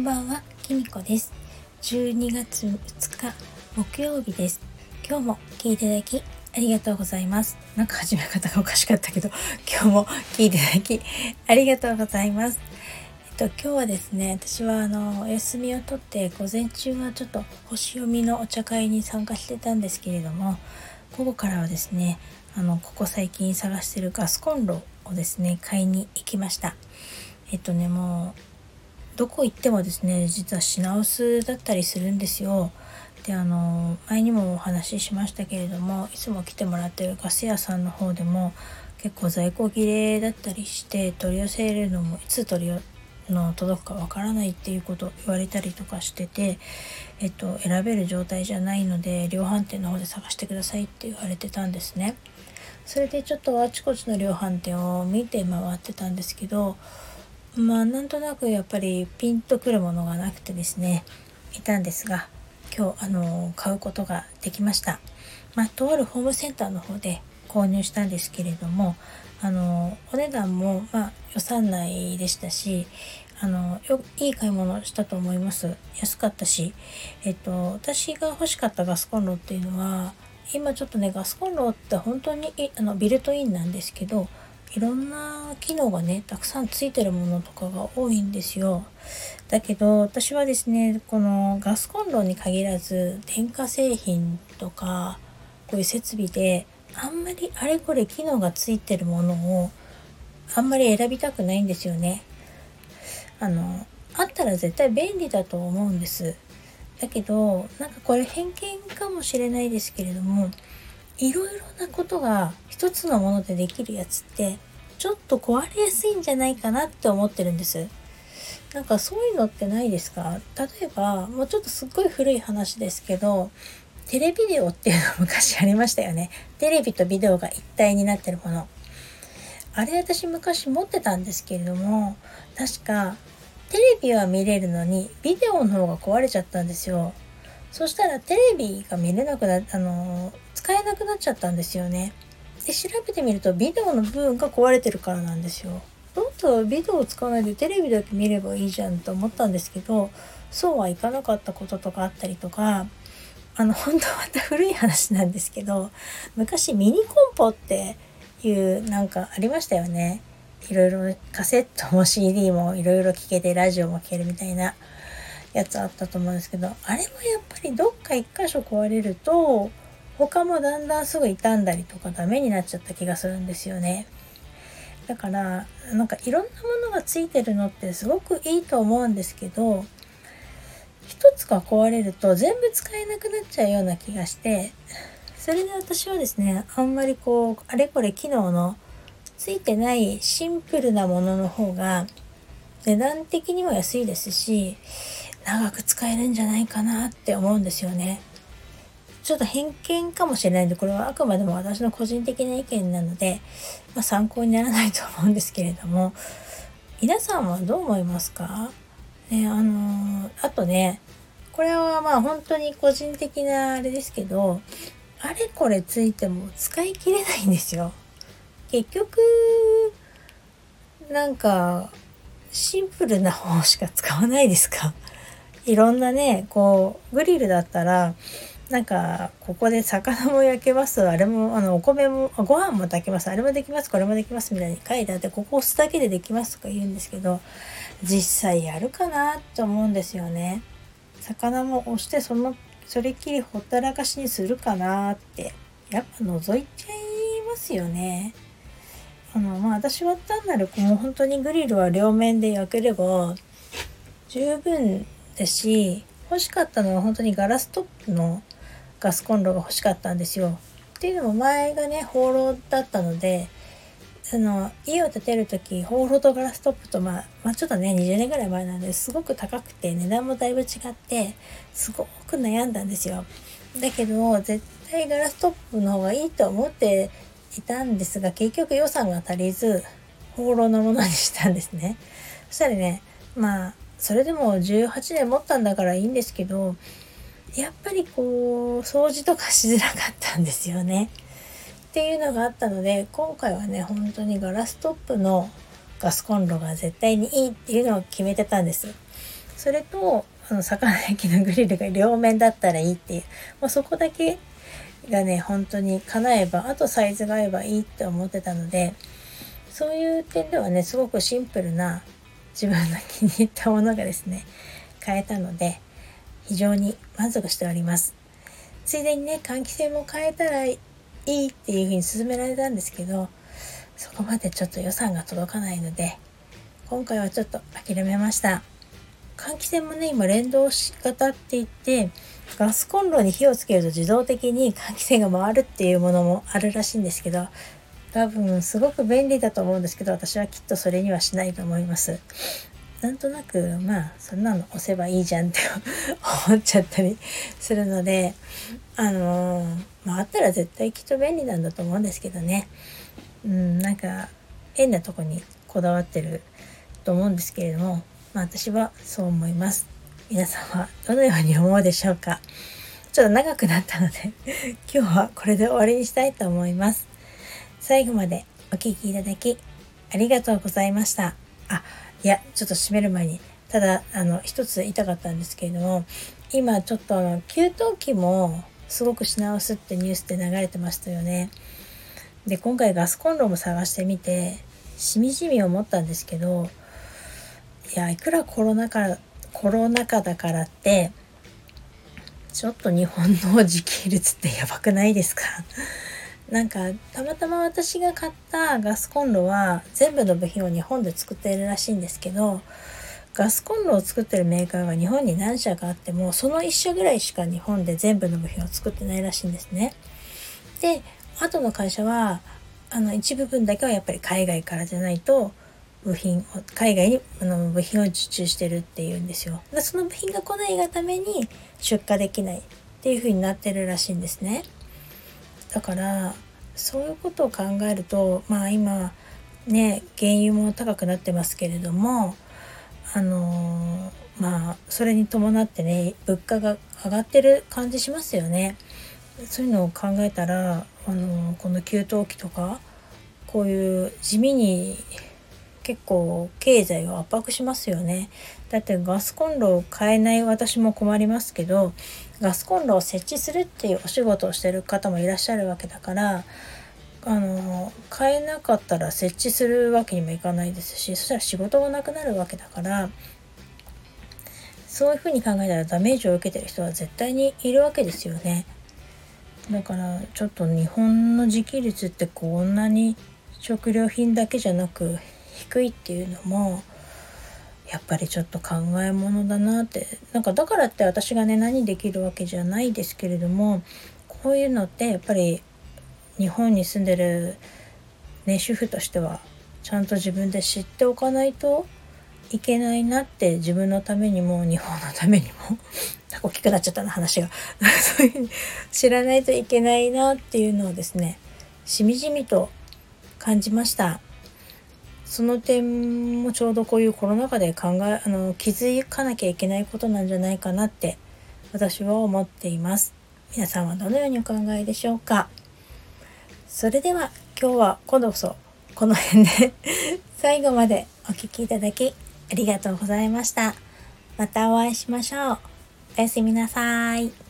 んばんは、きみこです。12月2日木曜日です。今日も聞いていただきありがとうございます。なんか始め方がおかしかったけど、今日も聞いていただきありがとうございます。えっと今日はですね、私はあのお休みをとって午前中はちょっと星読みのお茶会に参加してたんですけれども、午後からはですね、あのここ最近探してるガスコンロをですね買いに行きました。えっとねもうどこ行ってもですね実は品薄だったりするんですよ。であの前にもお話ししましたけれどもいつも来てもらってるガス屋さんの方でも結構在庫切れだったりして取り寄せるのもいつ取りの届くかわからないっていうことを言われたりとかしてて、えっと、選べる状態じゃないので量販店の方で探してくださいって言われてたんですね。それでちょっとあちこちの量販店を見て回ってたんですけどまあなんとなくやっぱりピンとくるものがなくてですねいたんですが今日あの買うことができました。まあ、とあるホームセンターの方で購入したんですけれどもあのお値段も、まあ、予算内でしたしあのよいい買い物したと思います安かったし、えっと、私が欲しかったガスコンロっていうのは今ちょっとねガスコンロって本当にあのビルトインなんですけどいろんな機能がねたくさんついてるものとかが多いんですよ。だけど私はですねこのガスコンロに限らず電化製品とかこういう設備であんまりあれこれ機能がついてるものをあんまり選びたくないんですよね。あのあったら絶対便利だと思うんです。だけどなんかこれ偏見かもしれないですけれどもいろいろなことが一つのものでできるやつってちょっと壊れやすいんじゃないかなって思ってるんです。なんかそういうのってないですか？例えばもうちょっとすっごい古い話ですけどテレビデオっていうの昔ありましたよね。テレビとビデオが一体になってるもの。あれ私昔持ってたんですけれども確かテレビは見れるのにビデオの方が壊れちゃったんですよ。そしたらテレビが見れなくなあの使えなくなっちゃったんですよね。で調べてみるとビデオの部分が壊れてるからなんですよ。だったらビデオを使わないでテレビだけ見ればいいじゃんと思ったんですけどそうはいかなかったこととかあったりとかあの本当また古い話なんですけど昔ミニコンポっていうなんかありましたよね。いろいろカセットも CD もいろいろ聴けてラジオも聴けるみたいなやつあったと思うんですけどあれもやっぱりどっか一箇所壊れると他もだんだんすぐ傷んだりとかダメになっちゃった気がするんですよね。だからなんかいろんなものがついてるのってすごくいいと思うんですけど一つが壊れると全部使えなくなっちゃうような気がしてそれで私はですねあんまりこうあれこれ機能のついてないシンプルなものの方が値段的にも安いですし長く使えるんじゃないかなって思うんですよね。ちょっと偏見かもしれないんで、これはあくまでも私の個人的な意見なので、まあ、参考にならないと思うんですけれども、皆さんはどう思いますか？ね、あのー、あとね、これはまあ本当に個人的なあれですけど、あれこれついても使い切れないんですよ。結局、なんか、シンプルな方しか使わないですか？いろんなねこうグリルだったらなんかここで魚も焼けますあれもあのお米もご飯も炊けますあれもできますこれもできますみたいに書いてあってここ押すだけでできますとか言うんですけど実際やるかなって思うんですよね。魚も押してそのそれっきりほったらかしにするかなってやっぱ覗いちゃいますよね。あのまあ私は単なるもう本当にグリルは両面で焼ければ十分だし欲しかったのは本当にガラストップのガスコンロが欲しかったんですよ。っていうのも前がね放浪だったのであの家を建てる時放浪とガラストップと、まあ、まあちょっとね20年ぐらい前なんですごく高くて値段もだいぶ違ってすごく悩んだんですよ。だけど絶対ガラストップの方がいいと思っていたんですが結局予算が足りず放浪のものにしたんですね。そしたらねまあそれでも18年持ったんだからいいんですけどやっぱりこう掃除とかしづらかったんですよね。っていうのがあったので今回はね本当にガラストップのガスコンロが絶対にいいっていうのを決めてたんです。それとあの魚焼きのグリルが両面だったらいいっていう、まあ、そこだけがね本当に叶えばあとサイズが合えばいいって思ってたのでそういう点ではねすごくシンプルな自分の気に入ったものがですね買えたので非常に満足しております。ついでにね換気扇も変えたらいいっていうふうに勧められたんですけどそこまでちょっと予算が届かないので今回はちょっと諦めました。換気扇もね今連動し型って言ってガスコンロに火をつけると自動的に換気扇が回るっていうものもあるらしいんですけど多分すごく便利だと思うんですけど私はきっとそれにはしないと思います。なんとなくまあそんなの押せばいいじゃんって 思っちゃったりするのであのー、まああったら絶対きっと便利なんだと思うんですけどね。うんなんか変なとこにこだわってると思うんですけれども、まあ、私はそう思います。皆さんはどのように思うでしょうか。ちょっと長くなったので 今日はこれで終わりにしたいと思います。最後までお聴きいただきありがとうございました。あいやちょっと閉める前に。ただあの一つ言いたかったんですけれども今ちょっとあの給湯器もすごく品薄ってニュースで流れてましたよね。で今回ガスコンロも探してみてしみじみ思ったんですけどいやいくらコロナ禍コロナ禍だからってちょっと日本の自給率ってやばくないですか？なんかたまたま私が買ったガスコンロは全部の部品を日本で作っているらしいんですけどガスコンロを作ってるメーカーが日本に何社かあってもその1社ぐらいしか日本で全部の部品を作ってないらしいんですね。で後の会社はあの一部分だけはやっぱり海外からじゃないと部品を海外にあの部品を受注してるっていうんですよ。でその部品が来ないがために出荷できないっていう風になってるらしいんですね。だからそういうことを考えるとまあ今ね原油も高くなってますけれどもあのまあそれに伴ってね物価が上がってる感じしますよね。そういうのを考えたらあのこの給湯器とかこういう地味に結構経済を圧迫しますよね。だってガスコンロを買えない私も困りますけどガスコンロを設置するっていうお仕事をしてる方もいらっしゃるわけだからあの買えなかったら設置するわけにもいかないですしそしたら仕事がなくなるわけだからそういうふうに考えたらダメージを受けてる人は絶対にいるわけですよね。だからちょっと日本の自給率ってこんなに食料品だけじゃなく低いっていうのもやっぱりちょっと考えものだなってなんかだからって私がね何できるわけじゃないですけれどもこういうのってやっぱり日本に住んでる、ね、主婦としてはちゃんと自分で知っておかないといけないなって自分のためにも日本のためにも 大きくなっちゃったな話が そういう知らないといけないなっていうのをですねしみじみと感じました。その点もちょうどこういうコロナ禍で考えあの気づかなきゃいけないことなんじゃないかなって私は思っています。皆さんはどのようにお考えでしょうか？それでは今日は今度こそこの辺で 最後までお聴きいただきありがとうございました。またお会いしましょう。おやすみなさい。